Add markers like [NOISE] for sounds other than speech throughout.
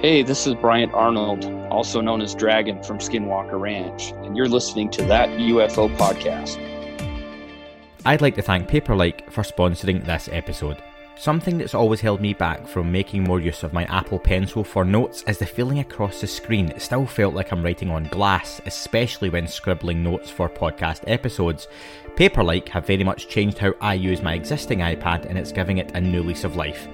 Hey, this is Bryant Arnold, also known as Dragon from Skinwalker Ranch, and you're listening to that UFO podcast. I'd like to thank Paperlike for sponsoring this episode. Something that's always held me back from making more use of my Apple Pencil for notes is the feeling across the screen. It still felt like I'm writing on glass, especially when scribbling notes for podcast episodes. Paperlike have very much changed how I use my existing iPad and it's giving it a new lease of life.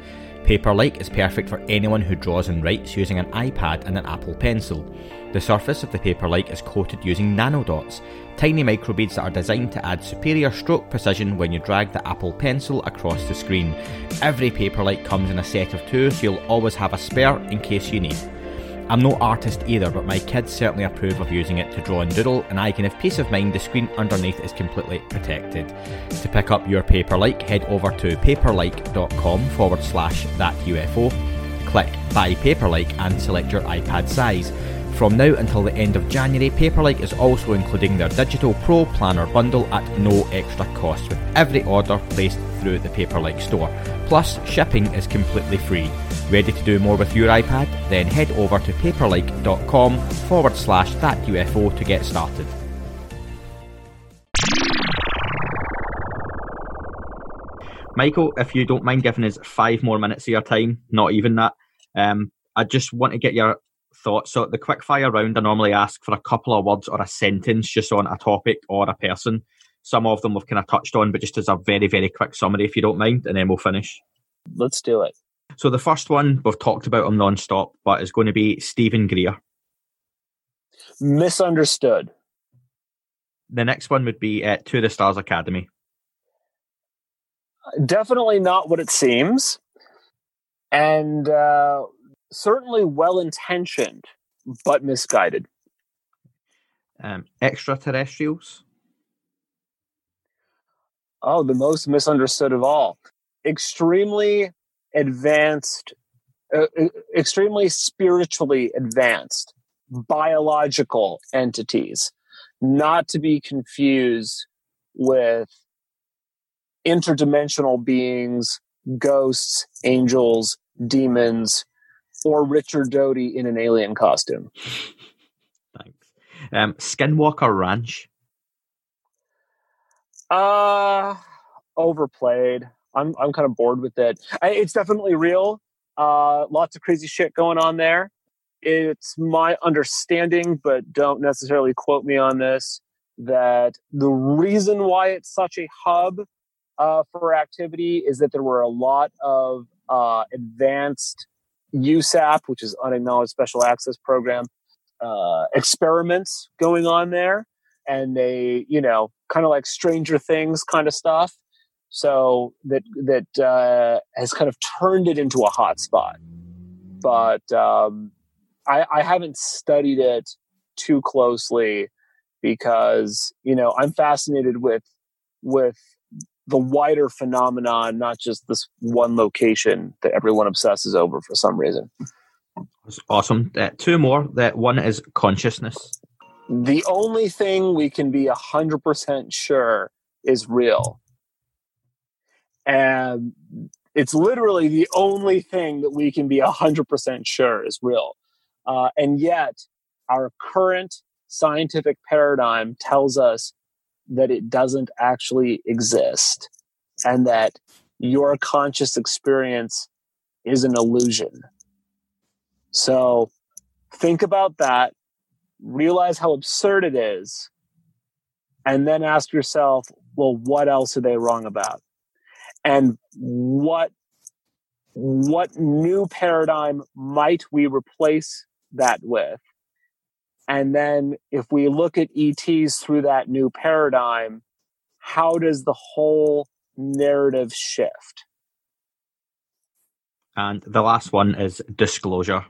Paperlike is perfect for anyone who draws and writes using an iPad and an Apple Pencil. The surface of the Paperlike is coated using nanodots, tiny microbeads that are designed to add superior stroke precision when you drag the Apple Pencil across the screen. Every Paperlike comes in a set of two, so you'll always have a spare in case you need. I'm no artist either, but my kids certainly approve of using it to draw and doodle, and I can have peace of mind the screen underneath is completely protected. To pick up your Paperlike, head over to paperlike.com forward slash that UFO, click Buy Paperlike, and select your iPad size. From now until the end of January, Paperlike is also including their Digital Pro Planner bundle at no extra cost with every order placed through the Paperlike store. Plus, shipping is completely free. Ready to do more with your iPad? Then head over to paperlike.com forward slash that UFO to get started. Michael, if you don't mind giving us five more minutes of your time, not even that, um, I just want to get your thoughts. So, the quick fire round, I normally ask for a couple of words or a sentence just on a topic or a person. Some of them we've kind of touched on, but just as a very, very quick summary, if you don't mind, and then we'll finish. Let's do it. So, the first one we've talked about him non-stop, but is going to be Steven Greer. Misunderstood. The next one would be uh, To the Stars Academy. Definitely not what it seems. And uh, certainly well intentioned, but misguided. Um, extraterrestrials. Oh, the most misunderstood of all. Extremely advanced, uh, extremely spiritually advanced biological entities, not to be confused with interdimensional beings, ghosts, angels, demons, or Richard Doty in an alien costume. [LAUGHS] Thanks. Um, Skinwalker Ranch. Uh overplayed. I'm I'm kind of bored with it. I, it's definitely real. Uh, lots of crazy shit going on there. It's my understanding, but don't necessarily quote me on this, that the reason why it's such a hub uh, for activity is that there were a lot of uh, advanced USAP, which is unacknowledged special access program, uh, experiments going on there. And they, you know, kind of like Stranger Things kind of stuff. So that that uh, has kind of turned it into a hot spot. But um, I, I haven't studied it too closely because you know I'm fascinated with with the wider phenomenon, not just this one location that everyone obsesses over for some reason. That's awesome. Uh, two more. That one is consciousness. The only thing we can be hundred percent sure is real, and it's literally the only thing that we can be hundred percent sure is real. Uh, and yet, our current scientific paradigm tells us that it doesn't actually exist and that your conscious experience is an illusion. So think about that, realize how absurd it is, and then ask yourself, well, what else are they wrong about? And what what new paradigm might we replace that with? And then if we look at ETs through that new paradigm, how does the whole narrative shift? And the last one is disclosure.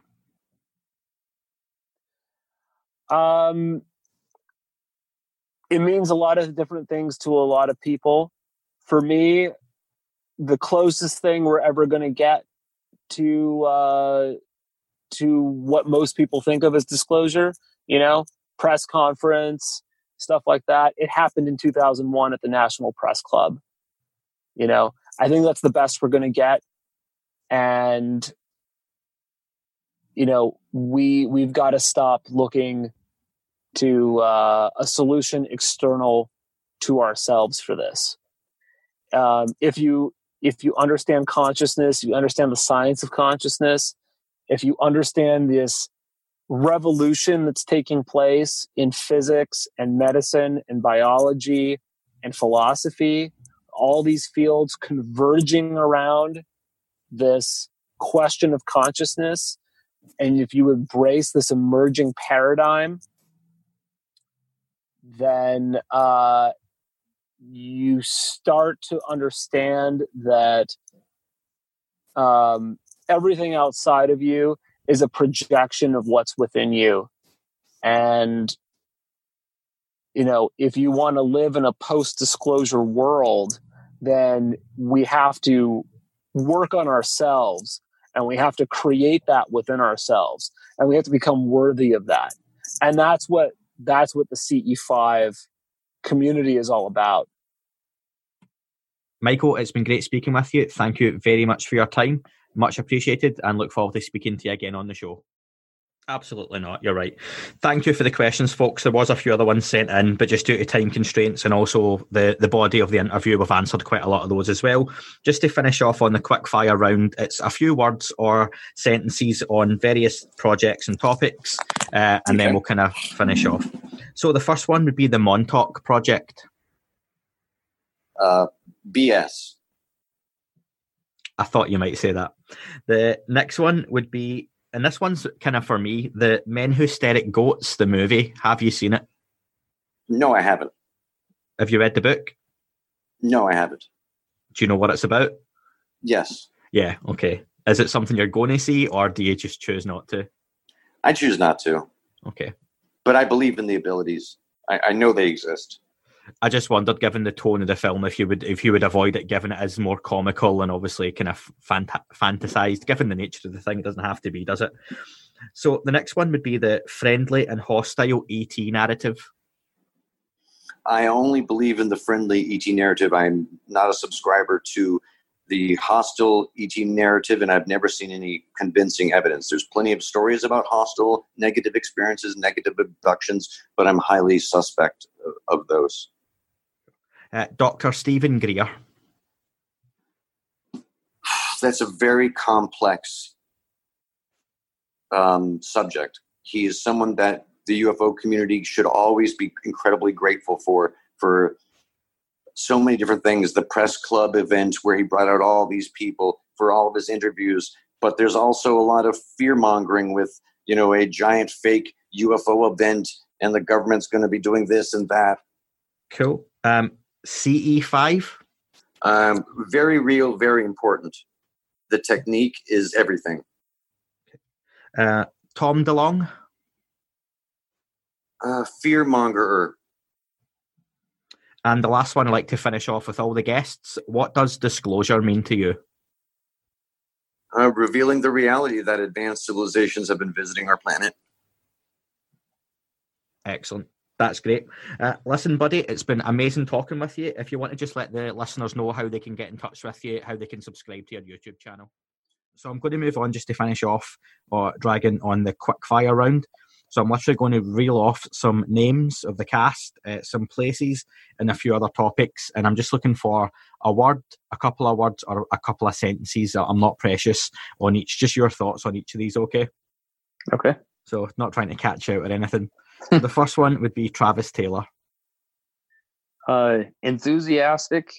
Um, it means a lot of different things to a lot of people. For me, the closest thing we're ever going to get to uh, to what most people think of as disclosure you know, press conference, stuff like that. It happened in 2001 at the National Press Club. You know, I think that's the best we're going to get. And you know, we we've got to stop looking to uh, a solution external to ourselves for this. Um, if you if you understand consciousness, you understand the science of consciousness. If you understand this revolution that's taking place in physics and medicine and biology and philosophy, all these fields converging around this question of consciousness. And if you embrace this emerging paradigm, then uh, you start to understand that um, everything outside of you is a projection of what's within you. And, you know, if you want to live in a post disclosure world, then we have to work on ourselves and we have to create that within ourselves and we have to become worthy of that. And that's what that's what the CE5 community is all about. Michael, it's been great speaking with you. Thank you very much for your time. Much appreciated and look forward to speaking to you again on the show. Absolutely not. You're right. Thank you for the questions, folks. There was a few other ones sent in, but just due to time constraints and also the, the body of the interview, we've answered quite a lot of those as well. Just to finish off on the quick fire round, it's a few words or sentences on various projects and topics, uh, and okay. then we'll kind of finish off. So the first one would be the Montauk project. Uh, BS. I thought you might say that. The next one would be and this one's kind of for me the Men Who Stare at Goats, the movie. Have you seen it? No, I haven't. Have you read the book? No, I haven't. Do you know what it's about? Yes. Yeah, okay. Is it something you're going to see, or do you just choose not to? I choose not to. Okay. But I believe in the abilities. I, I know they exist. I just wondered, given the tone of the film, if you would if you would avoid it, given it is more comical and obviously kind of fant- fantasized. Given the nature of the thing, it doesn't have to be, does it? So the next one would be the friendly and hostile ET narrative. I only believe in the friendly ET narrative. I'm not a subscriber to the hostile ET narrative, and I've never seen any convincing evidence. There's plenty of stories about hostile, negative experiences, negative abductions, but I'm highly suspect of those uh, Dr. Steven Greer? That's a very complex um, subject. He is someone that the UFO community should always be incredibly grateful for for so many different things. The press club event where he brought out all these people for all of his interviews, but there's also a lot of fear mongering with you know a giant fake UFO event and the government's going to be doing this and that. Cool. Um, CE5? Um, very real, very important. The technique is everything. Uh, Tom DeLonge? Uh, fearmongerer. And the last one, I like to finish off with all the guests. What does disclosure mean to you? Uh, revealing the reality that advanced civilizations have been visiting our planet. Excellent. That's great. Uh, listen, buddy, it's been amazing talking with you. If you want to just let the listeners know how they can get in touch with you, how they can subscribe to your YouTube channel. So I'm going to move on just to finish off or dragging on the quick fire round. So I'm literally going to reel off some names of the cast, uh, some places, and a few other topics. And I'm just looking for a word, a couple of words, or a couple of sentences. I'm not precious on each. Just your thoughts on each of these, okay? Okay. So not trying to catch out or anything the first one would be Travis Taylor. Uh, enthusiastic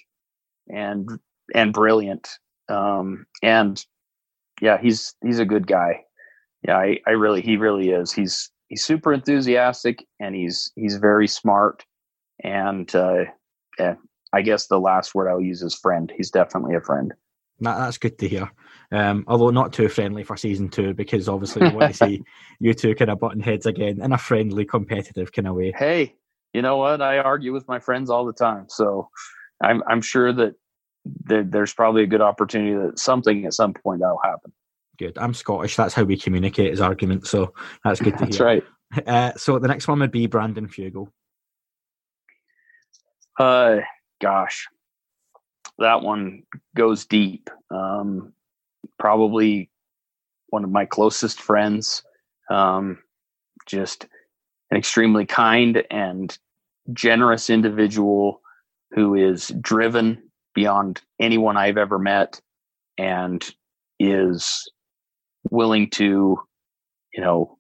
and and brilliant. Um, and yeah, he's he's a good guy. Yeah, I, I really he really is. He's he's super enthusiastic and he's he's very smart. And uh, yeah, I guess the last word I'll use is friend. He's definitely a friend. That, that's good to hear. Um, although not too friendly for season two, because obviously we want to see [LAUGHS] you two kind of button heads again in a friendly, competitive kind of way. Hey, you know what? I argue with my friends all the time, so I'm I'm sure that there's probably a good opportunity that something at some point that'll happen. Good. I'm Scottish. That's how we communicate as arguments. So that's good to that's [LAUGHS] hear. That's right. [LAUGHS] Uh, so the next one would be Brandon Fugal. Uh, gosh, that one goes deep. Um, probably one of my closest friends. Um, just an extremely kind and generous individual who is driven beyond anyone I've ever met and is willing to, you know,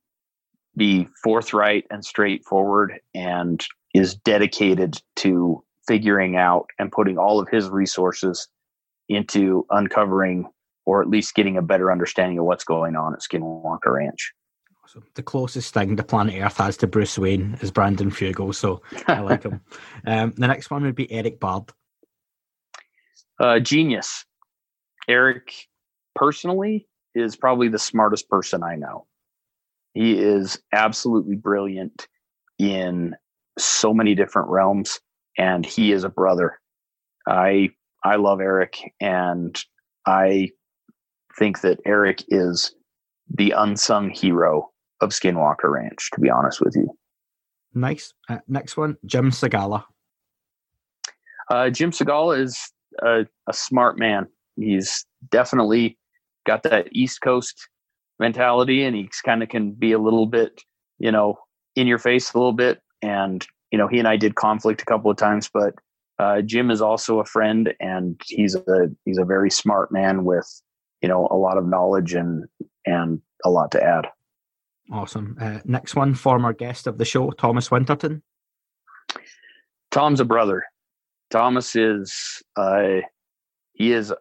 be forthright and straightforward and is dedicated to figuring out and putting all of his resources into uncovering or at least getting a better understanding of what's going on at Skinwalker Ranch. So the closest thing the planet Earth has to Bruce Wayne is Brandon Fugal, so I like him. [LAUGHS] Um, the next one would be Erik Bard. Uh, genius. Erik, personally, is probably the smartest person I know. He is absolutely brilliant in so many different realms, and he is a brother. I I love Erik, and I think that Erik is the unsung hero of Skinwalker Ranch, to be honest with you. Nice. Uh, next one, Jim Segala. Uh, Jim Segala is a, a, smart man. He's definitely got that East Coast mentality, and he kind of can be a little bit, you know, in your face a little bit. And you know, he and I did conflict a couple of times, but uh, Jim is also a friend, and he's a he's a very smart man with you know a lot of knowledge and and a lot to add. Awesome. Uh, next one, former guest of the show, Thomas Winterton. Tom's a brother. Thomas is uh, he is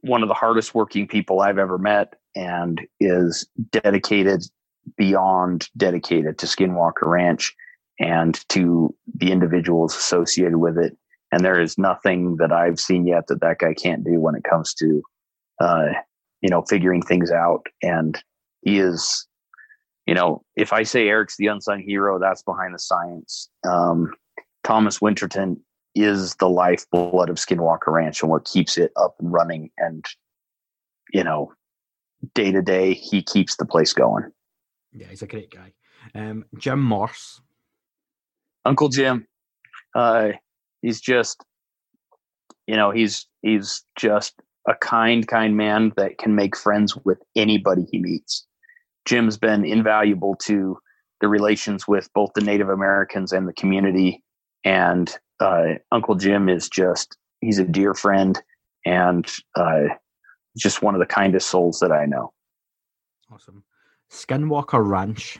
one of the hardest working people I've ever met, and is dedicated beyond dedicated to Skinwalker Ranch and to the individuals associated with it. And there is nothing that I've seen yet that that guy can't do when it comes to, uh, you know, figuring things out. And he is you know, if I say Erik's the unsung hero, that's behind the science. Um, Thomas Winterton is the lifeblood of Skinwalker Ranch and what keeps it up and running. And, you know, day to day, he keeps the place going. Yeah, he's a great guy. Um, Jim Morse. Uncle Jim. Uh, he's just, you know, he's he's just a kind, kind man that can make friends with anybody he meets. Jim's been invaluable to the relations with both the Native Americans and the community. And uh, Uncle Jim is just, he's a dear friend and uh, just one of the kindest souls that I know. Awesome. Skinwalker Ranch.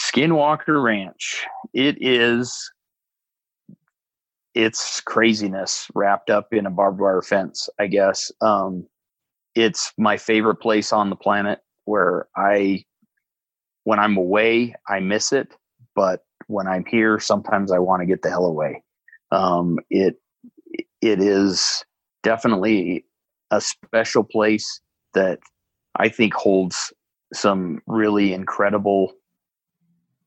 Skinwalker Ranch. It is, it's craziness wrapped up in a barbed wire fence, I guess. Um, it's my favorite place on the planet where I, when I'm away, I miss it. But when I'm here, sometimes I want to get the hell away. Um, it, it is definitely a special place that I think holds some really incredible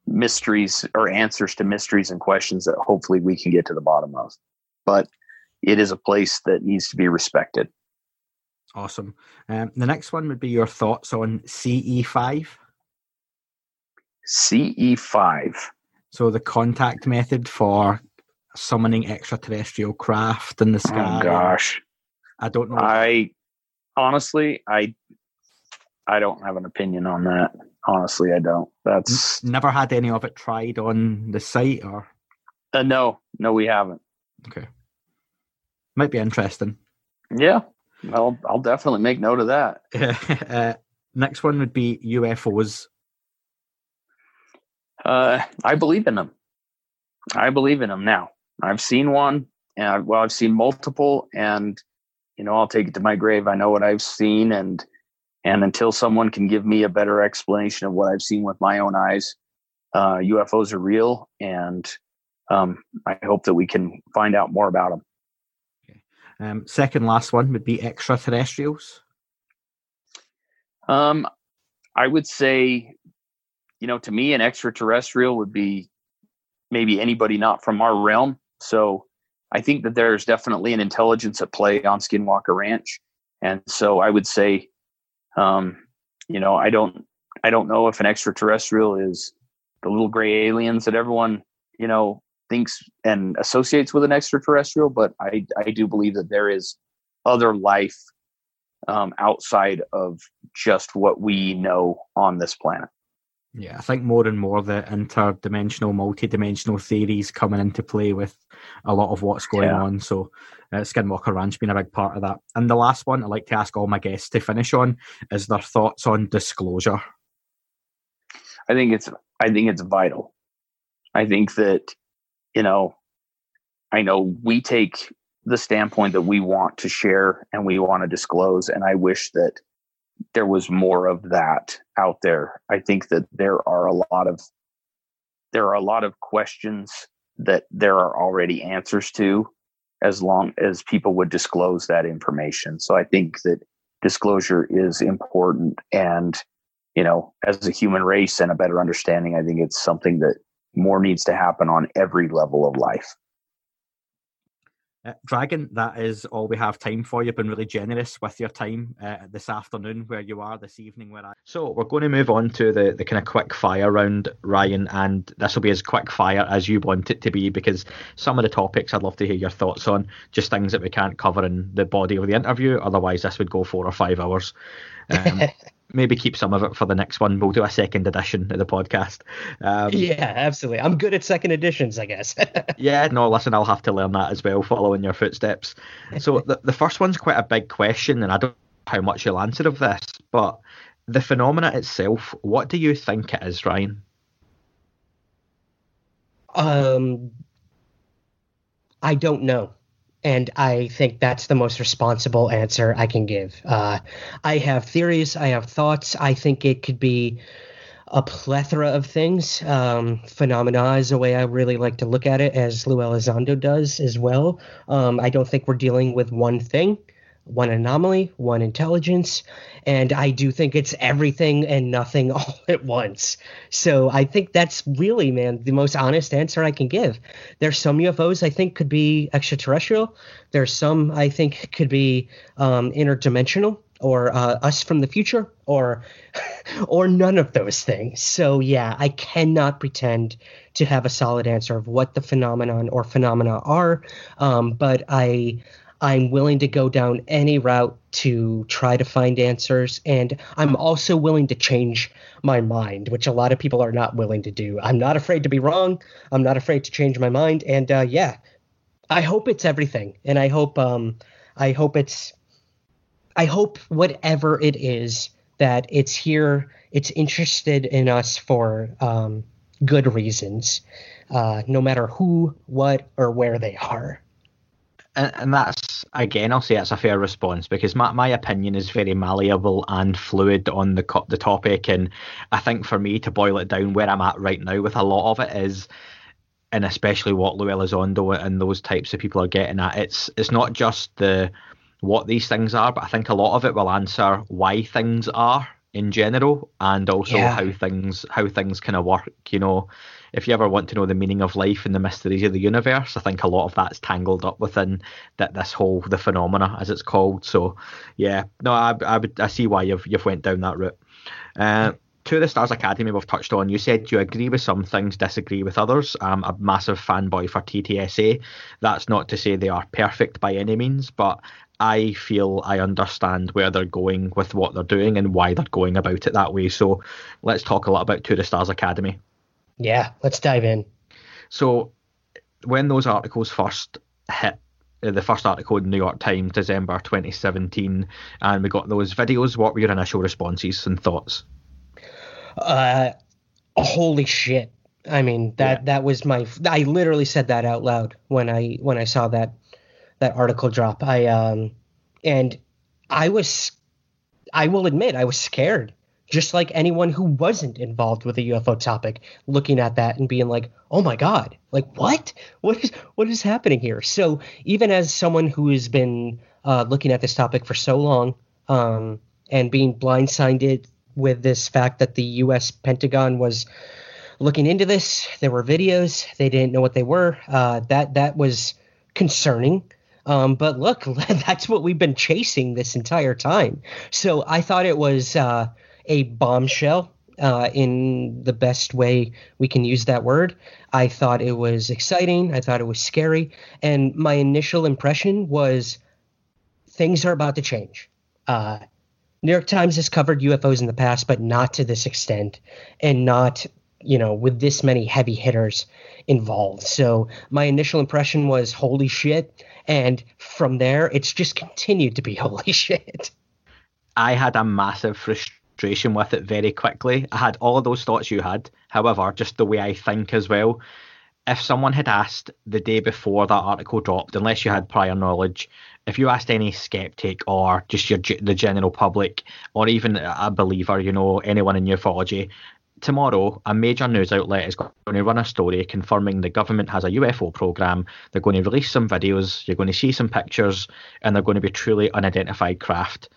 mysteries or answers to mysteries and questions that hopefully we can get to the bottom of. But it is a place that needs to be respected. Awesome. Um, the next one would be your thoughts on CE5. CE5. So the contact method for summoning extraterrestrial craft in the oh, sky. Oh gosh. I don't know. I honestly, I I don't have an opinion on that. Honestly, I don't. That's never had any of it tried on the site or. Uh, no, no, we haven't. Okay. Might be interesting. Yeah, I'll I'll definitely make note of that. [LAUGHS] uh, next one would be UFOs. Uh, I believe in them. I believe in them now. I've seen one, and well, I've seen multiple, and you know, I'll take it to my grave. I know what I've seen, and and until someone can give me a better explanation of what I've seen with my own eyes, uh, UFOs are real, and um, I hope that we can find out more about them. Um, second last one would be extraterrestrials. Um, I would say, you know, to me, an extraterrestrial would be maybe anybody not from our realm. So I think that there's definitely an intelligence at play on Skinwalker Ranch, and so I would say, um, you know, I don't, I don't know if an extraterrestrial is the little gray aliens that everyone, you know, thinks and associates with an extraterrestrial, but I, I do believe that there is other life um, outside of just what we know on this planet. Yeah, I think more and more the interdimensional, multi-dimensional theories coming into play with a lot of what's going yeah. on. So, uh, Skinwalker Ranch being a big part of that. And the last one I like to ask all my guests to finish on is their thoughts on disclosure. I think it's I think it's vital. I think that you know, I know we take the standpoint that we want to share and we want to disclose, and I wish that there was more of that out there. I think that there are a lot of there are a lot of questions that there are already answers to as long as people would disclose that information. So I think that disclosure is important and you know, as a human race and a better understanding, I think it's something that more needs to happen on every level of life. Uh, Dragon, that is all we have time for. You've been really generous with your time uh, this afternoon, where you are this evening. Where I so we're going to move on to the the kind of quick fire round, Ryan, and this will be as quick fire as you want it to be because some of the topics I'd love to hear your thoughts on, just things that we can't cover in the body of the interview. Otherwise, this would go four or five hours. Um, [LAUGHS] maybe keep some of it for the next one. We'll do a second edition of the podcast. Um, yeah, absolutely. I'm good at second editions, I guess. [LAUGHS] yeah, no, listen, I'll have to learn that as well, following your footsteps. So the, the first one's quite a big question, and I don't know how much you'll answer of this, but the phenomena itself, what do you think it is, Ryan? Um, I don't know and I think that's the most responsible answer I can give. Uh, I have theories, I have thoughts. I think it could be a plethora of things. Um, phenomena is a way I really like to look at it, as Lou Elizondo does as well. Um, I don't think we're dealing with one thing one anomaly, one intelligence, and I do think it's everything and nothing [LAUGHS] all at once. So I think that's really, man, the most honest answer I can give. There's some UFOs I think could be extraterrestrial. There's some I think could be um, interdimensional or uh, us from the future or [LAUGHS] or none of those things. So yeah, I cannot pretend to have a solid answer of what the phenomenon or phenomena are, um, but I I'm willing to go down any route to try to find answers. And I'm also willing to change my mind, which a lot of people are not willing to do. I'm not afraid to be wrong. I'm not afraid to change my mind. And uh, yeah, I hope it's everything. And I hope, um, I hope it's, I hope whatever it is that it's here, it's interested in us for um, good reasons, uh, no matter who, what, or where they are and, and that's again, I'll say it's a fair response because my, my opinion is very malleable and fluid on the co- the topic, and I think for me to boil it down, where I'm at right now with a lot of it is, and especially what Lou Elizondo and those types of people are getting at, it's it's not just the what these things are, but I think a lot of it will answer why things are in general and also yeah. how things how things kind of work you know if you ever want to know the meaning of life and the mysteries of the universe, I think a lot of that's tangled up within that this whole the phenomena as it's called. So, yeah, no, I, I would I see why you've you've went down that route. Uh, to the Stars Academy we've touched on, you said you agree with some things, disagree with others. I'm a massive fanboy for TTSA. That's not to say they are perfect by any means, but I feel I understand where they're going with what they're doing and why they're going about it that way. So let's talk a lot about To the Stars Academy. Yeah, let's dive in. So, when those articles first hit, uh, the first article in the New York Times, December 2017, and we got those videos, what were your initial responses and thoughts? Uh, holy shit! I mean that yeah. that was my. I literally said that out loud when I when I saw that that article drop. I um and I was I will admit I was scared just like anyone who wasn't involved with the UFO topic, looking at that and being like, "Oh my god, like what? What is what is happening here?" So even as someone who has been uh, looking at this topic for so long um, and being blindsided with this fact that the U.S. Pentagon was looking into this, there were videos, they didn't know what they were. Uh, that that was concerning. Um, but look, [LAUGHS] that's what we've been chasing this entire time. So I thought it was. Uh, a bombshell uh, in the best way we can use that word. I thought it was exciting. I thought it was scary. And my initial impression was things are about to change. Uh, New York Times has covered UFOs in the past, but not to this extent, and not you know with this many heavy hitters involved. So my initial impression was holy shit, and from there it's just [LAUGHS] continued to be [LAUGHS] holy shit. I had a massive frustration with it very quickly. I had all of those thoughts you had. However, just the way I think as well. If someone had asked the day before that article dropped, unless you had prior knowledge, if you asked any skeptic or just your the general public or even a believer, you know, anyone in ufology, tomorrow a major news outlet is going to run a story confirming the government has a UFO program. They're going to release some videos, you're going to see some pictures, and they're going to be truly unidentified craft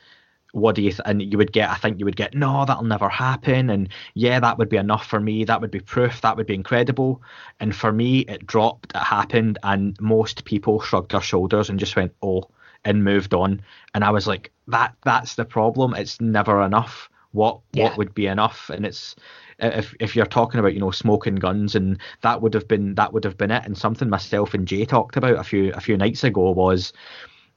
what do you th- and you would get i think you would get no that'll never happen and yeah that would be enough for me that would be proof that would be incredible. And for me it dropped it happened and most people shrugged their shoulders and just went oh and moved on. And i was like that that's the problem it's never enough. What yeah. what would be enough? And it's if if you're talking about you know smoking guns and that would have been that would have been it. And something myself and jay talked about a few a few nights ago was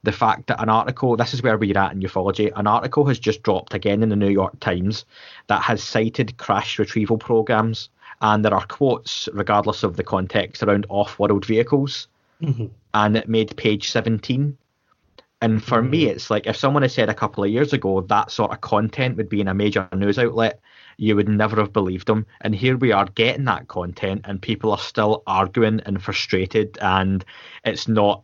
the fact that an article, this is where we're at in ufology, an article has just dropped again in the New York Times that has cited crash retrieval programs. And there are quotes, regardless of the context, around off world vehicles. Mm-hmm. And it made page 17. And for mm-hmm. me, it's like if someone had said a couple of years ago that sort of content would be in a major news outlet, you would never have believed them. And here we are getting that content, and people are still arguing and frustrated, and it's not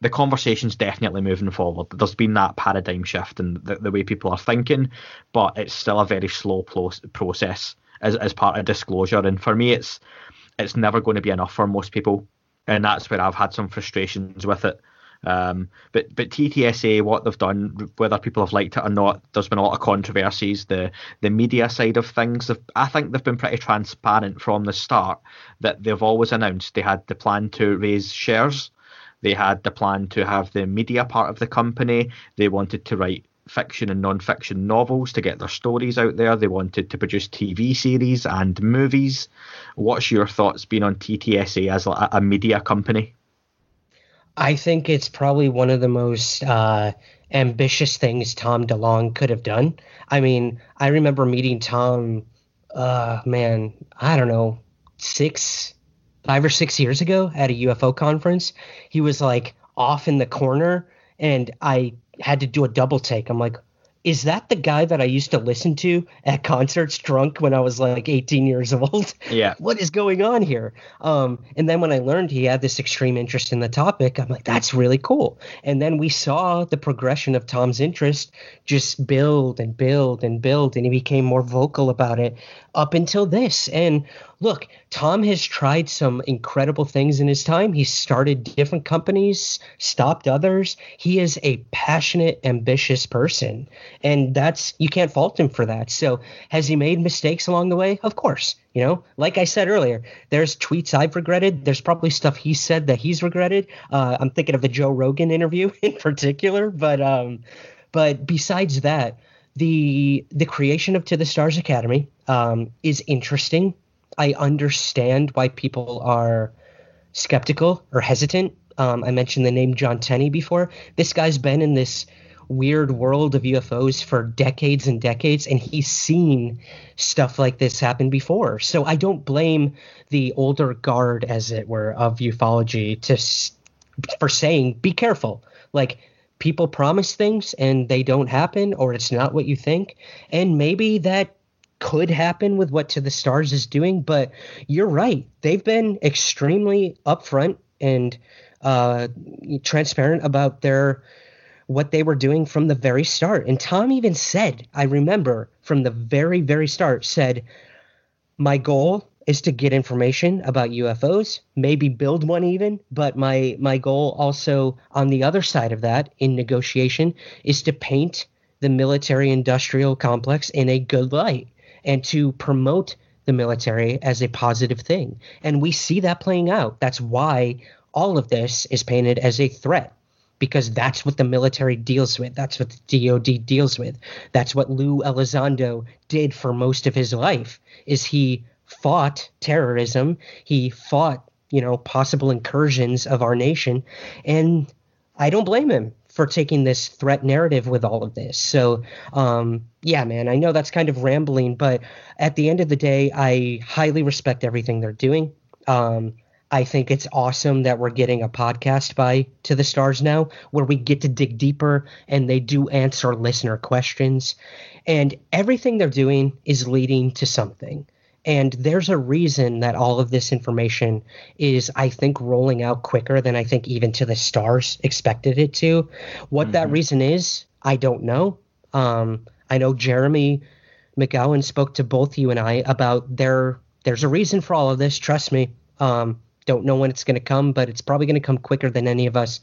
the conversation's definitely moving forward. There's been that paradigm shift in the, the way people are thinking, but it's still a very slow pro- process as, as part of disclosure. And for me, it's it's never going to be enough for most people, and that's where I've had some frustrations with it. Um, but but TTSA, what they've done, whether people have liked it or not, there's been a lot of controversies. The the media side of things, I think they've been pretty transparent from the start. That they've always announced they had the plan to raise shares they had the plan to have the media part of the company. They wanted to write fiction and non-fiction novels to get their stories out there. They wanted to produce TV series and movies. What's your thoughts been on TTSA as a, media company? I think it's probably one of the most uh, ambitious things Tom DeLonge could have done. I mean, I remember meeting Tom, uh, man, I don't know, six, five or six years ago at a UFO conference. He was like off in the corner, and I had to do a double take. I'm like, is that the guy that I used to listen to at concerts drunk when I was like 18 years old? Yeah. [LAUGHS] what is going on here? Um, and then when I learned he had this extreme interest in the topic, I'm like, that's really cool. And then we saw the progression of Tom's interest just build and build and build, and he became more vocal about it up until this. And look, Tom has tried some incredible things in his time. He started different companies, stopped others. He is a passionate, ambitious person. And that's, you can't fault him for that. So, has he made mistakes along the way? Of course. You know, like I said earlier, there's tweets I've regretted. There's probably stuff he said that he's regretted. Uh, I'm thinking of the Joe Rogan interview [LAUGHS] in particular. But, um, but besides that, the the creation of To the Stars Academy um, is interesting. I understand why people are skeptical or hesitant. Um, I mentioned the name John Tenney before. This guy's been in this weird world of UFOs for decades and decades, and he's seen stuff like this happen before. So I don't blame the older guard, as it were, of ufology to for saying, "Be careful." Like people promise things and they don't happen, or it's not what you think, and maybe that could happen with what To the Stars is doing, but you're right. They've been extremely upfront and uh, transparent about their what they were doing from the very start. And Tom even said, I remember from the very, very start, said, My goal is to get information about UFOs, maybe build one even, but my my goal also on the other side of that in negotiation is to paint the military industrial complex in a good light and to promote the military as a positive thing. And we see that playing out. That's why all of this is painted as a threat because that's what the military deals with. That's what the DoD deals with. That's what Lou Elizondo did for most of his life. Is he fought terrorism? He fought, you know, possible incursions of our nation, and I don't blame him for taking this threat narrative with all of this. So, um, yeah, man, I know that's kind of rambling, but at the end of the day, I highly respect everything they're doing. Um, I think it's awesome that we're getting a podcast by To the Stars now where we get to dig deeper and they do answer listener questions. And everything they're doing is leading to something. And there's a reason that all of this information is, I think, rolling out quicker than I think even To the Stars expected it to. What mm-hmm. that reason is, I don't know. Um, I know Jeremy McGowan spoke to both you and I about there. There's a reason for all of this. Trust me. Um, don't know when it's going to come, but it's probably going to come quicker than any of us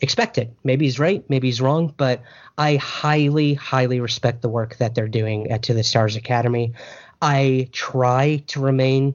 expected. Maybe he's right, maybe he's wrong, but I highly, highly respect the work that they're doing at To the Stars Academy. I try to remain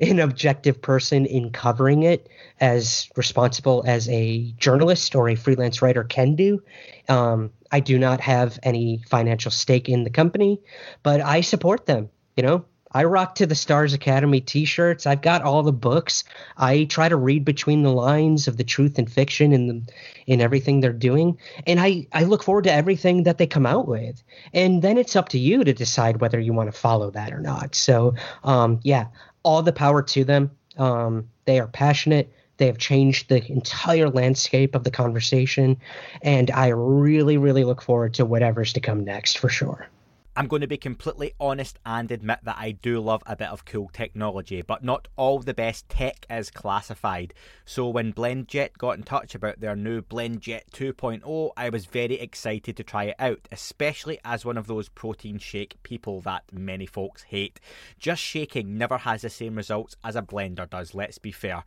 an objective person in covering it as responsible as a journalist or a freelance writer can do. Um, I do not have any financial stake in the company, but I support them. You know, I rock to the Stars Academy t-shirts. I've got all the books. I try to read between the lines of the truth and fiction in the, in everything they're doing, and I I look forward to everything that they come out with. And then it's up to you to decide whether you want to follow that or not. So, um, yeah, all the power to them. Um, they are passionate. They have changed the entire landscape of the conversation, and I really, really look forward to whatever's to come next for sure. I'm going to be completely honest and admit that I do love a bit of cool technology, but not all the best tech is classified. So when BlendJet got in touch about their new BlendJet 2.0, I was very excited to try it out, especially as one of those protein shake people that many folks hate. Just shaking never has the same results as a blender does, let's be fair.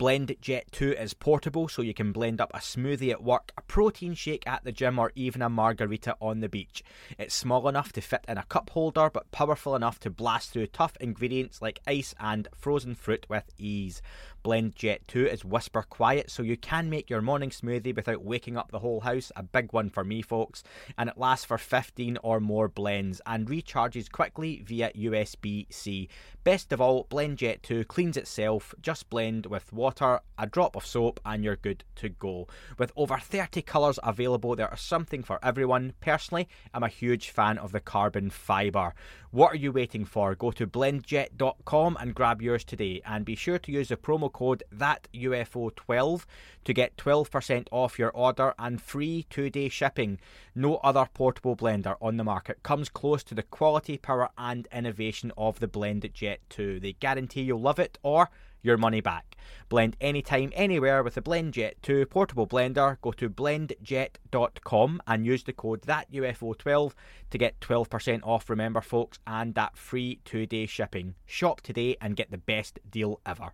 BlendJet 2 is portable, so you can blend up a smoothie at work, a protein shake at the gym, or even a margarita on the beach. It's small enough to fit in a cup holder, but powerful enough to blast through tough ingredients like ice and frozen fruit with ease. BlendJet 2 is whisper quiet, so you can make your morning smoothie without waking up the whole house. A big one for me, folks. And it lasts for 15 or more blends and recharges quickly via USB C. Best of all, BlendJet 2 cleans itself. Just blend with water, a drop of soap, and you're good to go. With over 30 colours available, there is something for everyone. Personally, I'm a huge fan of the carbon fibre. What are you waiting for? Go to blendjet.com and grab yours today. And be sure to use the promo code ThatUFO12 to get 12% off your order and free two day shipping. No other portable blender on the market comes close to the quality, power, and innovation of the BlendJet 2. They guarantee you'll love it or your money back. Blend anytime, anywhere with the BlendJet 2 portable blender. Go to blendjet.com and use the code ThatUFO12 to get 12% off, remember, folks, and that free two day shipping. Shop today and get the best deal ever.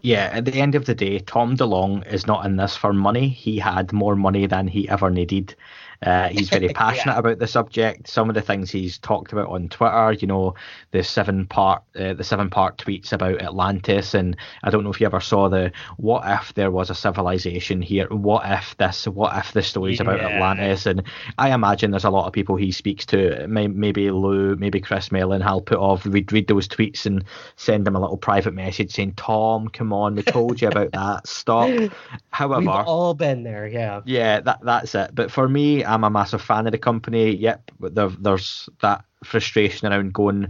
Yeah, at the end of the day, Tom DeLonge is not in this for money. He had more money than he ever needed. Uh, he's very [LAUGHS] passionate yeah. about the subject. Some of the things he's talked about on Twitter, you know, the seven part uh, the seven part tweets about Atlantis, and I don't know if you ever saw the what if there was a civilization here? What if this? What if the stories yeah. about Atlantis? And I imagine there's a lot of people he speaks to. Maybe Lou, maybe Chris Mellon. I'll put off read read those tweets and send him a little private message saying, "Tom, come on, we told you about that. Stop." [LAUGHS] However, we've all been there. Yeah. Yeah, that that's it. But for me, I'm a massive fan of the company. Yep, there, there's that frustration around going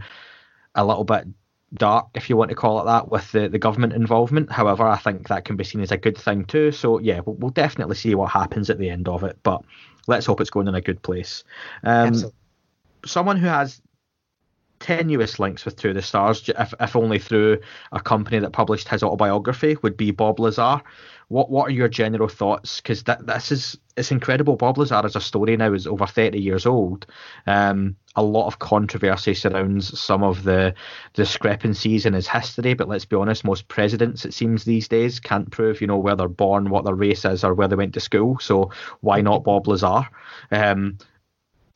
a little bit dark, if you want to call it that, with the, the government involvement. However, I think that can be seen as a good thing too. So yeah, we'll, we'll definitely see what happens at the end of it. But let's hope it's going in a good place. Um, someone who has tenuous links with Two of the Stars, if, if only through a company that published his autobiography, would be Bob Lazar. What what are your general thoughts? Because this is it's incredible. Bob Lazar as a story now is over thirty years old. Um, a lot of controversy surrounds some of the discrepancies in his history, but let's be honest, most presidents it seems these days can't prove you know where they're born, what their race is, or where they went to school. So why not Bob Lazar? Um,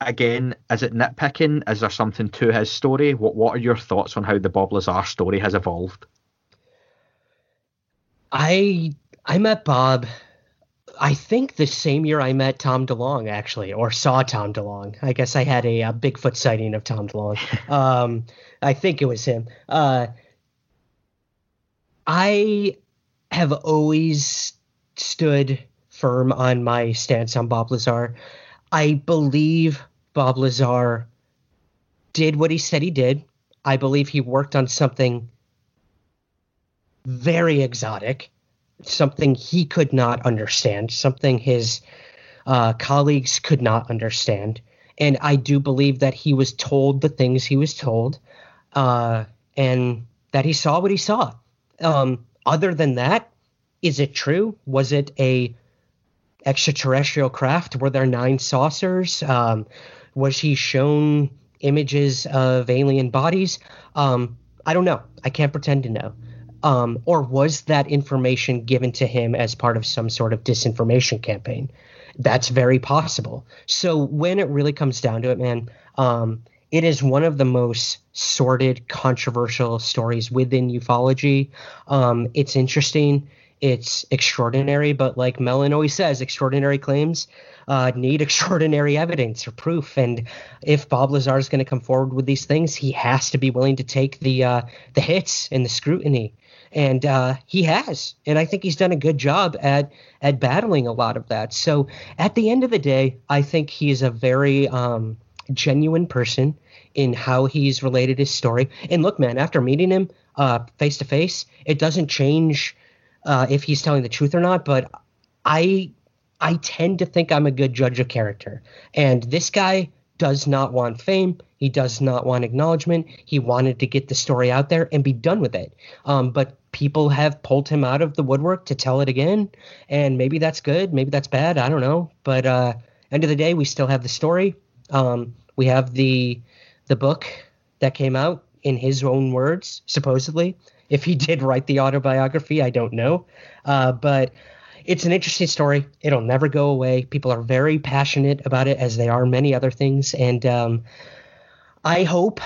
again, is it nitpicking? Is there something to his story? What What are your thoughts on how the Bob Lazar story has evolved? I I met Bob. I think the same year I met Tom DeLonge, actually, or saw Tom DeLonge. I guess I had a, a Bigfoot sighting of Tom DeLonge. [LAUGHS] um, I think it was him. Uh, I have always stood firm on my stance on Bob Lazar. I believe Bob Lazar did what he said he did. I believe he worked on something very exotic, something he could not understand, something his uh, colleagues could not understand. And I do believe that he was told the things he was told, uh, and that he saw what he saw. Um, other than that, is it true? Was it a extraterrestrial craft? Were there nine saucers? Um, was he shown images of alien bodies? Um, I don't know. I can't pretend to know. Um, or was that information given to him as part of some sort of disinformation campaign? That's very possible. So when it really comes down to it, man, um, it is one of the most sordid, controversial stories within ufology. Um, it's interesting. It's extraordinary, but like Mellon always says, extraordinary claims uh, need [LAUGHS] extraordinary evidence or proof. And if Bob Lazar is going to come forward with these things, he has to be willing to take the uh, the hits and the scrutiny. And uh, he has, and I think he's done a good job at at battling a lot of that. So at the end of the day, I think he's a very um, genuine person in how he's related his story. And look, man, after meeting him face to face, it doesn't change uh, if he's telling the truth or not. But I I tend to think I'm a good judge of character. And this guy does not want fame. He does not want acknowledgement. He wanted to get the story out there and be done with it. Um, but people have pulled him out of the woodwork to tell it again. And maybe that's good. Maybe that's bad. I don't know. But uh, end of the day, we still have the story. Um, we have the the book that came out in his own words, supposedly. If he did write the autobiography, I don't know. Uh, but it's an interesting story. It'll never go away. People are very passionate about it, as they are many other things. And um, I hope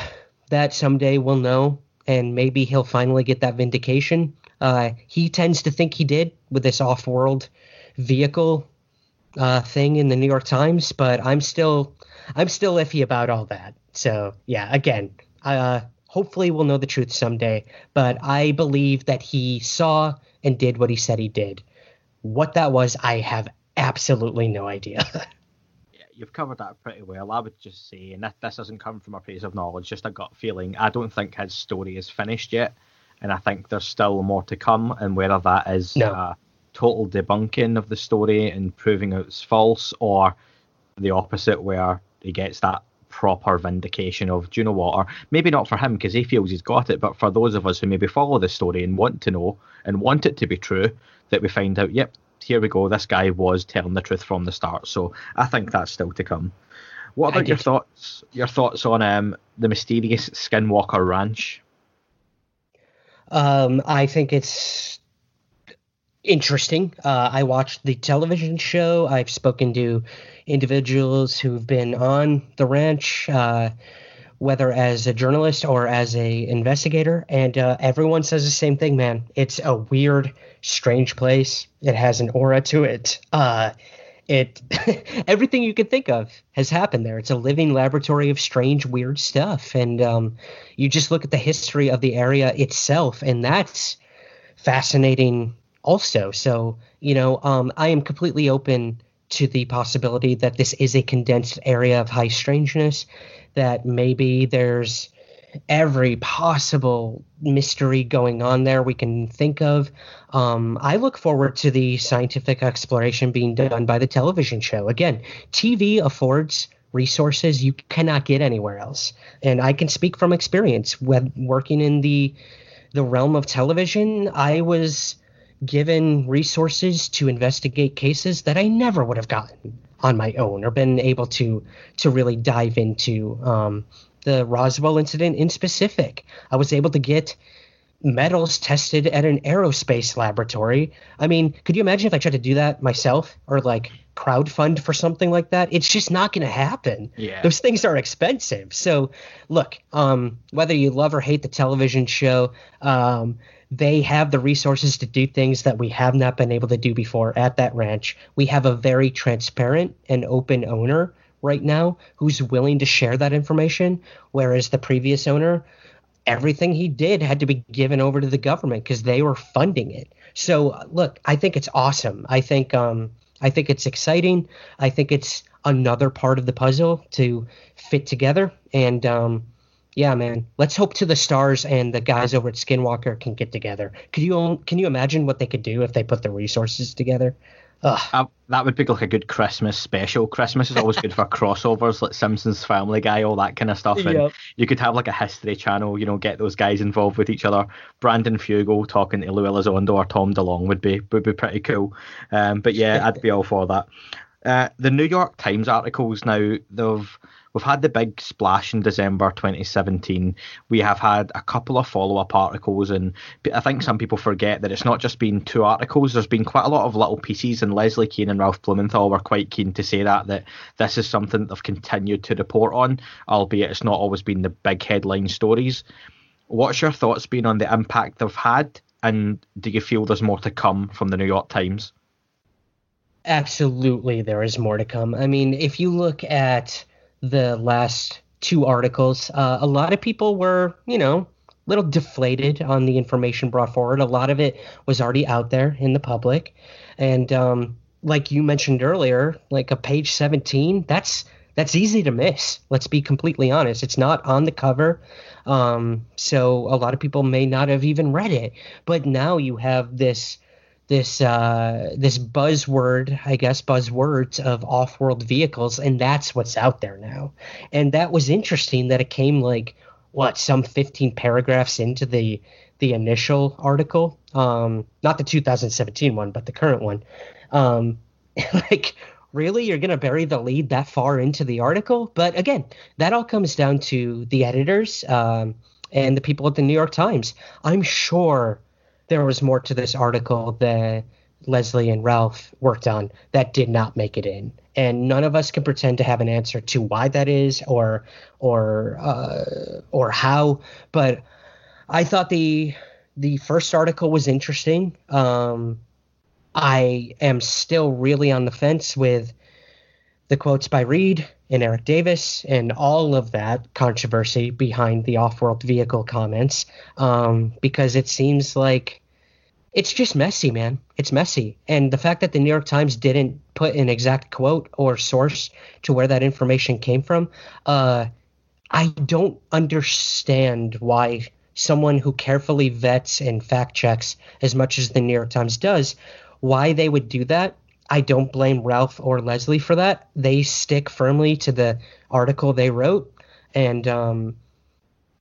that someday we'll know, and maybe he'll finally get that vindication. Uh, he tends to think he did with this off-world vehicle uh, thing in the New York Times, but I'm still, I'm still iffy about all that. So yeah, again, uh, hopefully we'll know the truth someday. But I believe that he saw and did what he said he did. What that was, I have absolutely no idea. [LAUGHS] yeah, you've covered that pretty well. I would just say, and that, this doesn't come from a place of knowledge, just a gut feeling. I don't think his story is finished yet, and I think there's still more to come. And whether that is no. a total debunking of the story and proving it's false, or the opposite, where he gets that proper vindication of, do you know what? Or maybe not for him because he feels he's got it, but for those of us who maybe follow the story and want to know and want it to be true, that we find out, yep, here we go. This guy was telling the truth from the start. So I think that's still to come. What about your thoughts? Your thoughts on um, the mysterious Skinwalker Ranch? Um, I think it's interesting. Uh, I watched the television show. I've spoken to individuals who've been on the ranch, uh, whether as a journalist or as a investigator, and uh, everyone says the same thing. Man, it's a weird, strange place. It has an aura to it. Uh, it [LAUGHS] everything you could think of has happened there. It's a living laboratory of strange, weird stuff, and um, you just look at the history of the area itself, and that's fascinating also. So, you know, um, I am completely open to the possibility that this is a condensed area of high strangeness, that maybe there's every possible mystery going on there we can think of. Um, I look forward to the scientific exploration being done by the television show. Again, TV affords resources you cannot get anywhere else, and I can speak from experience. When working in the the realm of television, I was given resources to investigate cases that I never would have gotten on my own or been able to to really dive into. Um, the Roswell incident in specific, I was able to get metals tested at an aerospace laboratory. I mean, could you imagine if I tried to do that myself or like crowd fund for something like that? It's just not going to happen. Yeah. Those things are expensive. So, look, um, whether you love or hate the television show, um, they have the resources to do things that we have not been able to do before at that ranch. We have a very transparent and open owner right now who's willing to share that information, whereas the previous owner, everything he did had to be given over to the government because they were funding it. So, look, I think it's awesome. I think um, I think it's exciting. I think it's another part of the puzzle to fit together. And um, yeah, man, let's hope to the stars and the guys over at Skinwalker can get together. Could you can you imagine what they could do if they put the resources together? Uh, that would be like a good Christmas special. Christmas is always good for [LAUGHS] crossovers, like Simpsons Family Guy, all that kind of stuff. And yep. you could have like a history channel, you know, get those guys involved with each other. Brandon Fugal talking to Lou Elizondo or Tom DeLonge would be would be pretty cool. Um, but yeah, I'd be all for that. Uh, the New York Times articles now they've we've had the big splash in December 2017. We have had a couple of follow up articles, and I think some people forget that it's not just been two articles. There's been quite a lot of little pieces, and Leslie Kean and Ralph Blumenthal were quite keen to say that that this is something that they've continued to report on, albeit it's not always been the big headline stories. What's your thoughts been on the impact they've had, and do you feel there's more to come from the New York Times? Absolutely, there is more to come. I mean, if you look at the last two articles, uh, a lot of people were, you know, a little deflated on the information brought forward. A lot of it was already out there in the public. And um, like you mentioned earlier, like a page 17, that's that's easy to miss. Let's be completely honest. It's not on the cover. Um, so a lot of people may not have even read it. But now you have this this uh, this buzzword, I guess, buzzwords of off-world vehicles, and that's what's out there now. And that was interesting that it came like what some 15 paragraphs into the the initial article, um, not the 2017 one, but the current one. Um, [LAUGHS] like, really, you're gonna bury the lead that far into the article? But again, that all comes down to the editors um, and the people at the New York Times. I'm sure there was more to this article that Leslie and Ralph worked on that did not make it in, and none of us can pretend to have an answer to why that is or or uh, or how. But I thought the the first article was interesting. Um, I am still really on the fence with the quotes by Reed and Eric Davis and all of that controversy behind the off-world vehicle comments um, because it seems like it's just messy, man. It's messy, and the fact that the New York Times didn't put an exact quote or source to where that information came from, uh, I don't understand why someone who carefully vets and fact checks as much as the New York Times does, why they would do that I don't blame Ralph or Leslie for that. They stick firmly to the article they wrote, and um,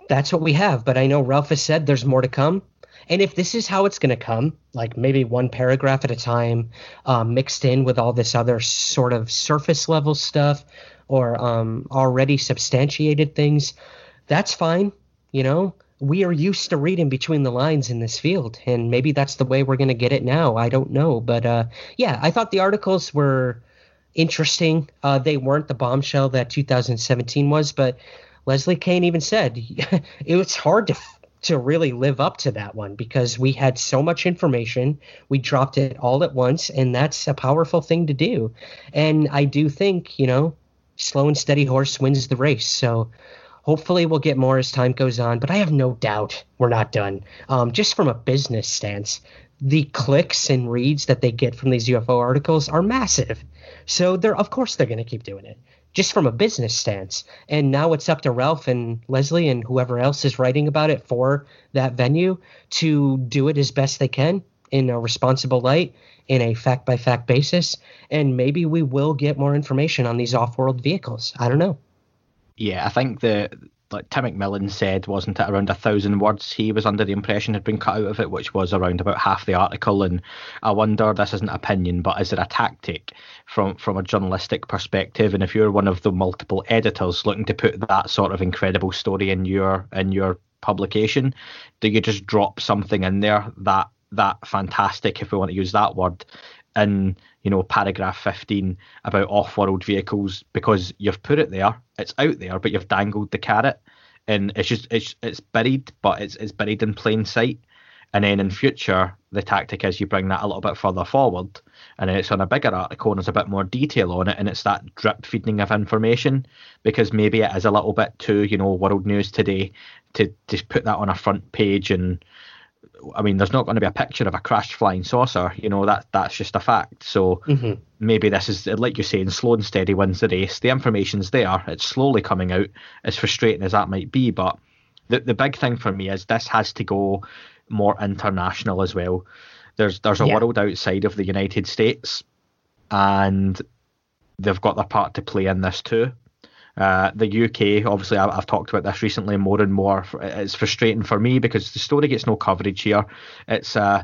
that's what we have. But I know Ralph has said there's more to come. And if this is how it's going to come, like maybe one paragraph at a time, um, mixed in with all this other sort of surface level stuff or um, already substantiated things, that's fine. You know, we are used to reading between the lines in this field, and maybe that's the way we're going to get it now. I don't know, but uh, yeah, I thought the articles were interesting. Uh, they weren't the bombshell that 2017 was, but Leslie Kean even said [LAUGHS] it was hard to to really live up to that one because we had so much information, we dropped it all at once, and that's a powerful thing to do. And I do think you know, slow and steady horse wins the race. So Hopefully, we'll get more as time goes on, but I have no doubt we're not done. Um, just from a business stance, the clicks and reads that they get from these UFO articles are massive. So they're of course they're going to keep doing it just from a business stance. And now it's up to Ralph and Leslie and whoever else is writing about it for that venue to do it as best they can in a responsible light in a fact by fact basis and maybe we will get more information on these off-world vehicles. I don't know. Yeah, I think the like Tim McMillan said, wasn't it around a thousand words he was under the impression had been cut out of it, which was around about half the article. And I wonder, this isn't opinion, but is it a tactic from from a journalistic perspective? And if you're one of the multiple editors looking to put that sort of incredible story in your in your publication, do you just drop something in there that that fantastic, if we want to use that word, in you know paragraph 15 about off-world vehicles because you've put it there it's out there but you've dangled the carrot. And it's just it's it's buried but it's it's buried in plain sight. And then in future the tactic is you bring that a little bit further forward and then it's on a bigger article and there's a bit more detail on it and it's that drip feeding of information because maybe it is a little bit too you know world news today to just put that on a front page and I mean, there's not going to be a picture of a crashed flying saucer. You know that that's just a fact. So mm-hmm. maybe this is like you're saying, slow and steady wins the race. The information's there. It's slowly coming out. As frustrating as that might be, but the the big thing for me is this has to go more international as well. There's there's a yeah. world outside of the United States, and they've got their part to play in this too. Uh, the UK, obviously, I, have talked about this recently more and more. It's frustrating for me because the story gets no coverage here. It's uh,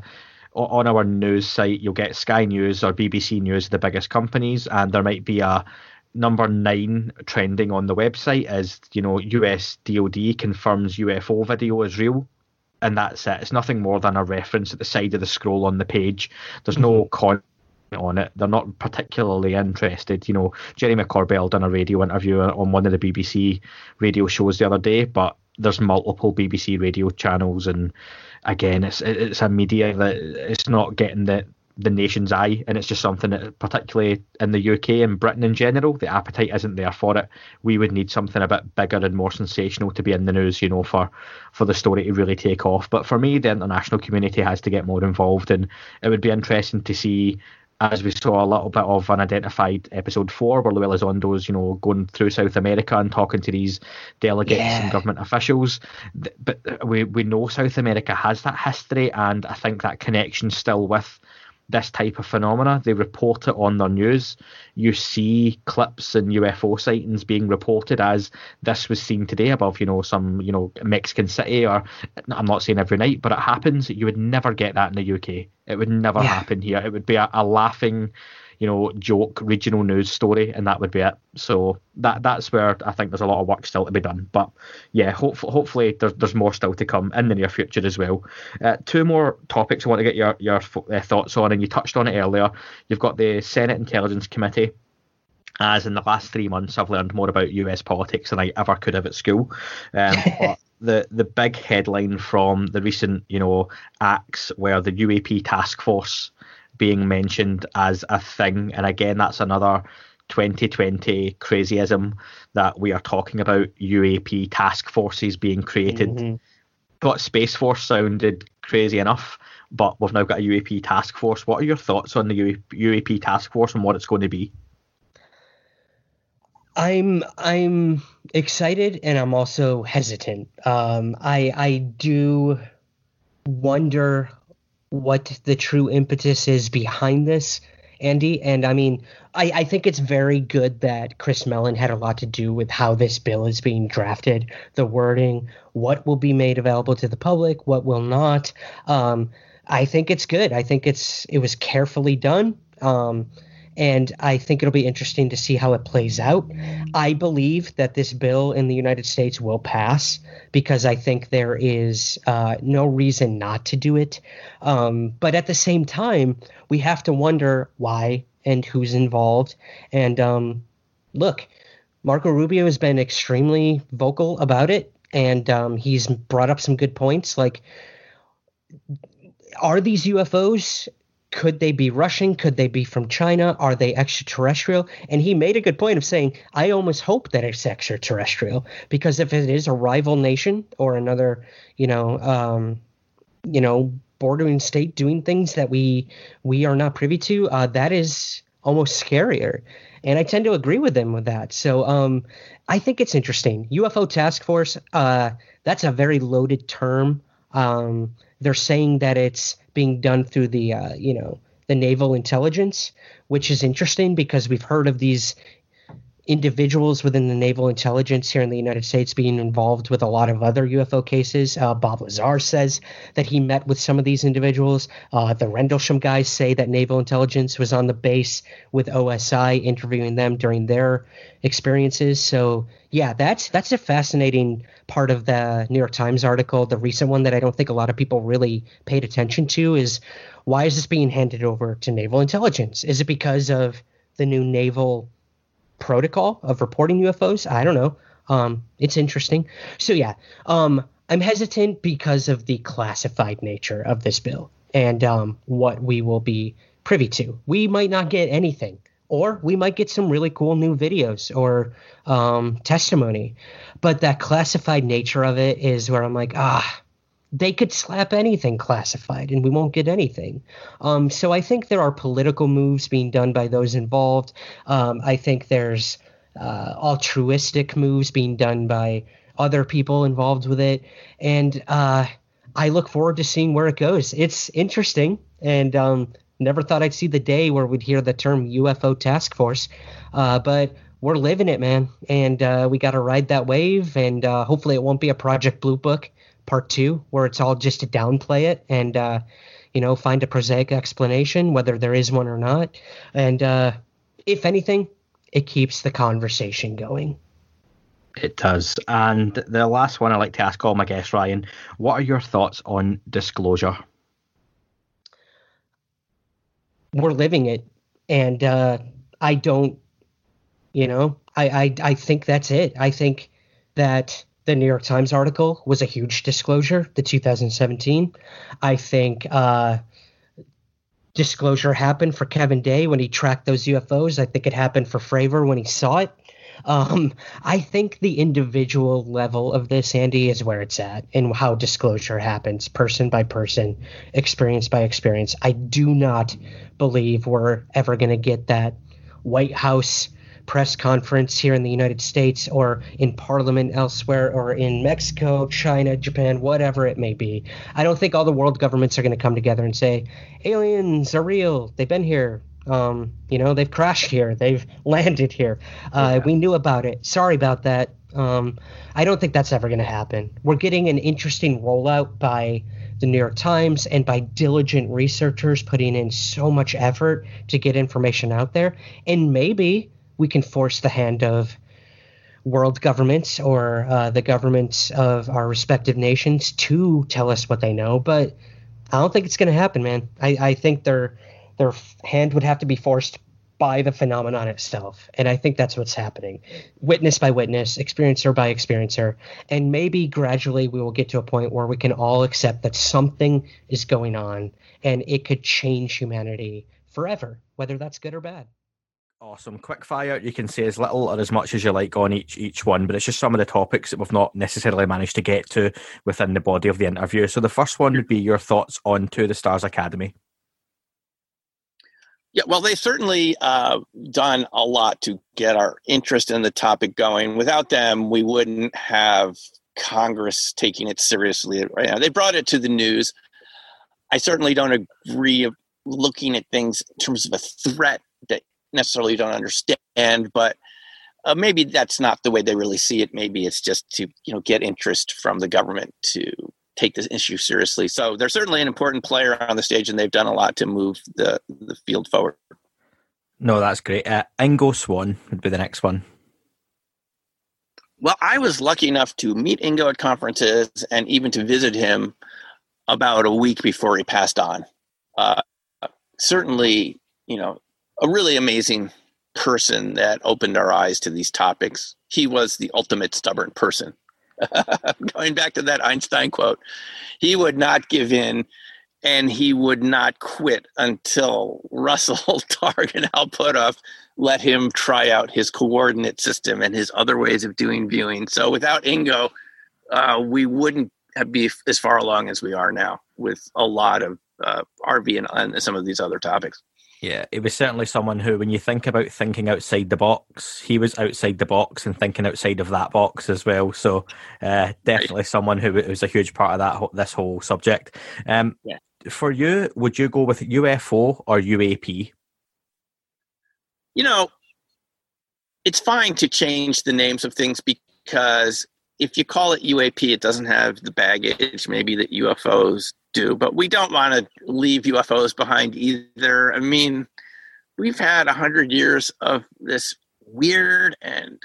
on our news site, you'll get Sky News or BBC News, the biggest companies, and there might be a number nine trending on the website is you know US DoD confirms UFO video is real and that's it. It's nothing more than a reference at the side of the scroll on the page. There's mm-hmm. no con on it. They're not particularly interested. You know, Jeremy Corbell done a radio interview on one of the BBC radio shows the other day, but there's multiple BBC radio channels, and again, it's it's a media that it's not getting the the nation's eye, and it's just something that, particularly in the UK and Britain in general, the appetite isn't there for it. We would need something a bit bigger and more sensational to be in the news, you know, for for the story to really take off. But for me, the international community has to get more involved, and it would be interesting to see as we saw a little bit of unidentified episode four, where Luis Elizondo's, you know, going through South America and talking to these delegates yeah. and government officials. But uh, we we know South America has that history, and I think that connection still with this type of phenomena. They report it on their news. You see clips and UFO sightings being reported as this was seen today above, you know, some, you know, Mexican city or I'm not saying every night, but it happens. You would never get that in the UK. It would never yeah. happen here. It would be a, a laughing you know, joke regional news story, and that would be it. So that that's where I think there's a lot of work still to be done. But yeah, hopefully, hopefully there's there's more still to come in the near future as well. Uh, two more topics I want to get your your uh, thoughts on, and you touched on it earlier. You've got the Senate Intelligence Committee. As in the last three months, I've learned more about US politics than I ever could have at school. Um, [LAUGHS] the the big headline from the recent, you know, acts where the UAP task force being mentioned as a thing. And again, that's another 2020 crazyism that we are talking about UAP task forces being created. Mm-hmm. But Space Force sounded crazy enough, but we've now got a UAP task force. What are your thoughts on the UAP task force and what it's going to be? I'm I'm excited and I'm also hesitant. Um, I I do wonder what the true impetus is behind this, Andy. And I mean, I, I think it's very good that Chris Mellon had a lot to do with how this bill is being drafted, the wording, what will be made available to the public, what will not. Um, I think it's good. I think it's it was carefully done. Um, and I think it'll be interesting to see how it plays out. I believe that this bill in the United States will pass because I think there is uh, no reason not to do it. Um, but at the same time, we have to wonder why and who's involved. And um, look, Marco Rubio has been extremely vocal about it, and um, he's brought up some good points. Like, are these UFOs could they be Russian? Could they be from China? Are they extraterrestrial? And he made a good point of saying, I almost hope that it's extraterrestrial because if it is a rival nation or another, you know, um, you know, bordering state doing things that we we are not privy to, uh, that is almost scarier. And I tend to agree with them with that. So um, I think it's interesting. UFO task force, uh, that's a very loaded term. Um, they're saying that it's being done through the uh, you know the naval intelligence, which is interesting because we've heard of these individuals within the naval intelligence here in the United States being involved with a lot of other UFO cases. Uh, Bob Lazar says that he met with some of these individuals. Uh, the Rendlesham guys say that naval intelligence was on the base with OSI, interviewing them during their experiences. So yeah, that's that's a fascinating part of the New York Times article. The recent one that I don't think a lot of people really paid attention to is why is this being handed over to naval intelligence? Is it because of the new naval protocol of reporting UFOs. I don't know. Um, it's interesting. So yeah, um, I'm hesitant because of the classified nature of this bill and um, what we will be privy to. We might not get anything, or we might get some really cool new videos or um, testimony. But that classified nature of it is where I'm like, ah, they could slap anything classified and we won't get anything. Um, so I think there are political moves being done by those involved. Um, I think there's uh, altruistic moves being done by other people involved with it. And uh, I look forward to seeing where it goes. It's interesting and um, never thought I'd see the day where we'd hear the term UFO task force. Uh, but we're living it, man. And uh, we got to ride that wave. And uh, hopefully it won't be a Project Blue Book part two where it's all just to downplay it and uh, you know find a prosaic explanation whether there is one or not. And uh, if anything it keeps the conversation going. It does. And the last one i like to ask all my guests ryan what are your thoughts on disclosure? We're living it. And uh, i don't you know I, I i think that's it. I think that the New York Times article was a huge disclosure, the 2017. I think uh, disclosure happened for Kevin Day when he tracked those UFOs. I think it happened for Fravor when he saw it. Um, I think the individual level of this, Andy, is where it's at and how disclosure happens, person by person, experience by experience. I do not believe we're ever going to get that White House press conference here in the United States or in Parliament elsewhere or in Mexico, China, Japan, whatever it may be. I don't think all the world governments are going to come together and say, aliens are real. They've been here. Um, you know, they've crashed here. They've [LAUGHS] landed here. Uh, yeah. We knew about it. Sorry about that. Um, I don't think that's ever going to happen. We're getting an interesting rollout by the New York Times and by diligent researchers putting in so much effort to get information out there. And maybe we can force the hand of world governments or uh, the governments of our respective nations to tell us what they know. But I don't think it's going to happen, man. I, I think their their hand would have to be forced by the phenomenon itself, and I think that's what's happening, witness by witness, experiencer by experiencer, and maybe gradually we will get to a point where we can all accept that something is going on, and it could change humanity forever, whether that's good or bad. Awesome. Quick fire. You can say as little or as much as you like on each each one, but it's just some of the topics that we've not necessarily managed to get to within the body of the interview. So the first one would be your thoughts on To the Stars Academy. Yeah, well, they certainly uh, done a lot to get our interest in the topic going. Without them, we wouldn't have Congress taking it seriously right now. They brought it to the news. I certainly don't agree of looking at things in terms of a threat that necessarily don't understand, but uh, maybe that's not the way they really see it. Maybe it's just to you know get interest from the government to take this issue seriously. So they're certainly an important player on the stage, and they've done a lot to move the the field forward. No, that's great. Uh, Ingo Swann would be the next one. Well, I was lucky enough to meet Ingo at conferences and even to visit him about a week before he passed on. Uh, certainly, you know, a really amazing person that opened our eyes to these topics. He was the ultimate stubborn person. [LAUGHS] Going back to that Einstein quote, he would not give in and he would not quit until Russell [LAUGHS] Targ and Hal Puthoff let him try out his coordinate system and his other ways of doing viewing. So without Ingo, uh, we wouldn't be as far along as we are now with a lot of uh, RV and, and some of these other topics. Yeah, it was certainly someone who, when you think about thinking outside the box, he was outside the box and thinking outside of that box as well. So, uh, definitely someone who was a huge part of that this whole subject. Um, yeah. For you, would you go with UFO or UAP? You know, it's fine to change the names of things because if you call it UAP, it doesn't have the baggage maybe that UFOs do, but we don't want to leave UFOs behind either. I mean, we've had a hundred years of this weird and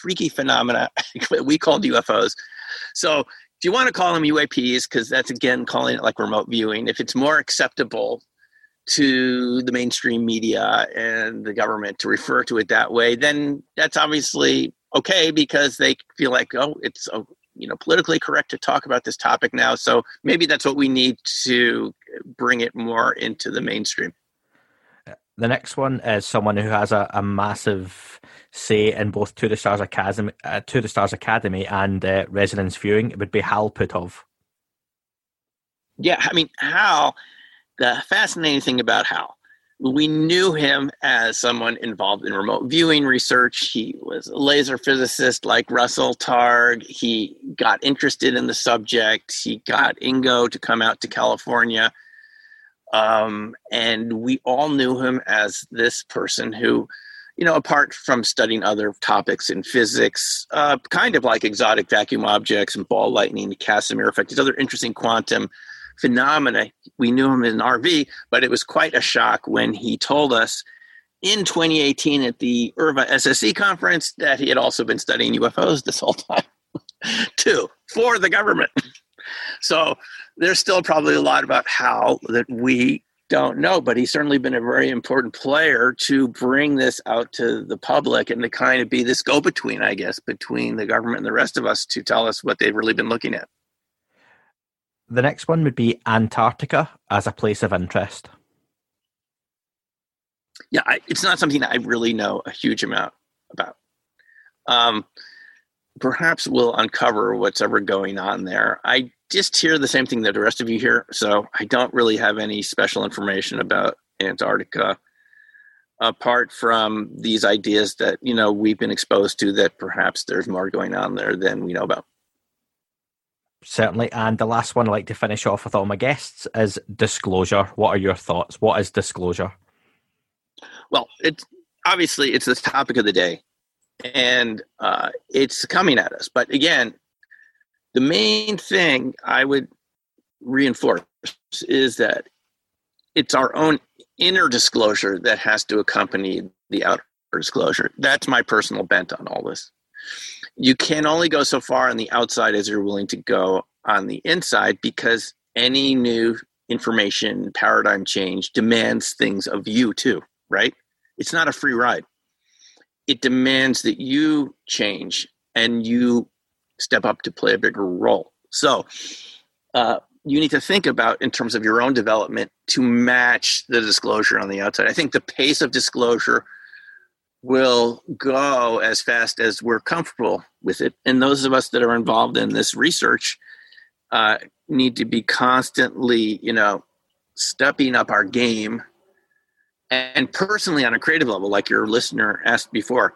freaky phenomena [LAUGHS] we called UFOs. So if you want to call them UAPs, because that's again calling it like remote viewing, if it's more acceptable to the mainstream media and the government to refer to it that way, then that's obviously okay because they feel like, oh, it's you know politically correct to talk about this topic now so maybe that's what we need to bring it more into the mainstream. The next one is someone who has a, a massive say in both to the stars academy uh, to the stars academy and uh, resonance viewing. It would be hal puthoff Yeah, I mean, Hal, the fascinating thing about Hal, we knew him as someone involved in remote viewing research. He was a laser physicist like Russell Targ. He got interested in the subject. He got Ingo to come out to California. Um, and we all knew him as this person who, you know, apart from studying other topics in physics, uh, kind of like exotic vacuum objects and ball lightning, the Casimir effect, these other interesting quantum phenomena. We knew him in an RV, but it was quite a shock when he told us in 2018 at the IRVA SSE conference that he had also been studying UFOs this whole time, [LAUGHS] too, for the government. So there's still probably a lot about Hal that we don't know, but he's certainly been a very important player to bring this out to the public and to kind of be this go between, I guess, between the government and the rest of us to tell us what they've really been looking at. The next one would be Antarctica as a place of interest. Yeah, I, it's not something I really know a huge amount about. Um, perhaps we'll uncover what's ever going on there. I just hear the same thing that the rest of you hear, so I don't really have any special information about Antarctica apart from these ideas that you know we've been exposed to that perhaps there's more going on there than we know about certainly. And the last one I like to finish off with all my guests is disclosure. What are your thoughts? What is disclosure? Well, it's obviously it's the topic of the day, and uh, it's coming at us. But again, the main thing I would reinforce is that it's our own inner disclosure that has to accompany the outer disclosure. That's my personal bent on all this you can only go so far on the outside as you're willing to go on the inside because any new information paradigm change demands things of you too right? It's not a free ride. It demands that you change and you step up to play a bigger role. So uh, you need to think about in terms of your own development to match the disclosure on the outside. I think the pace of disclosure will go as fast as we're comfortable with it. And those of us that are involved in this research uh, need to be constantly, you know, stepping up our game. And personally, on a creative level, like your listener asked before,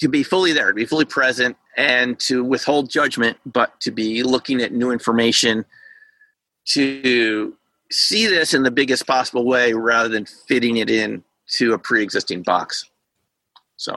to be fully there, to be fully present, and to withhold judgment, but to be looking at new information, to see this in the biggest possible way rather than fitting it in to a pre-existing box. So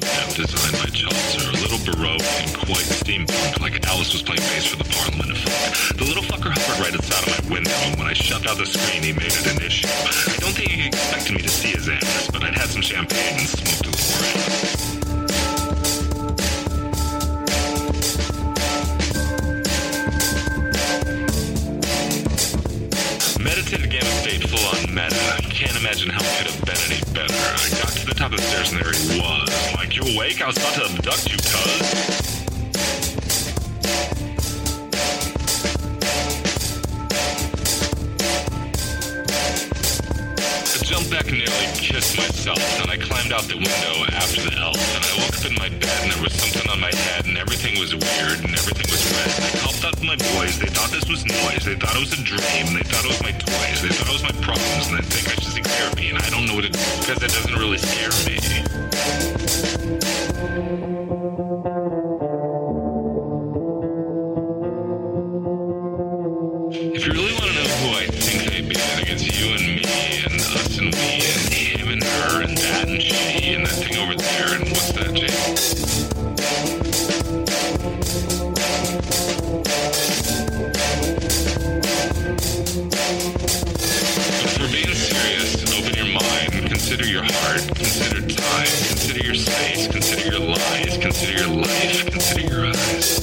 baroque and quite steampunk, like Alice was playing bass for the Parliament of Folk. The little fucker hovered right outside of my window, and when I shoved out the screen, he made it an issue. I don't think he expected me to see his ass, but I'd had some champagne and smoked a little Meditative Gamma State full on meta. Can't imagine how it could have better. I got to the top of the stairs and there he was. Like, you awake? I was about to abduct you, cuz. I jumped back and nearly kissed myself, and I climbed out the window after the elf, and I woke up in my bed, and there was something on my head, and everything was weird, and everything was red. Out my boys. They thought this was noise. They thought it was a dream. They thought it was my toys. They thought it was my problems, and they think I should seek therapy, and I don't know what it is because it doesn't really scare me. Consider your heart, consider time, consider your space, consider your lies, consider your life, consider your eyes.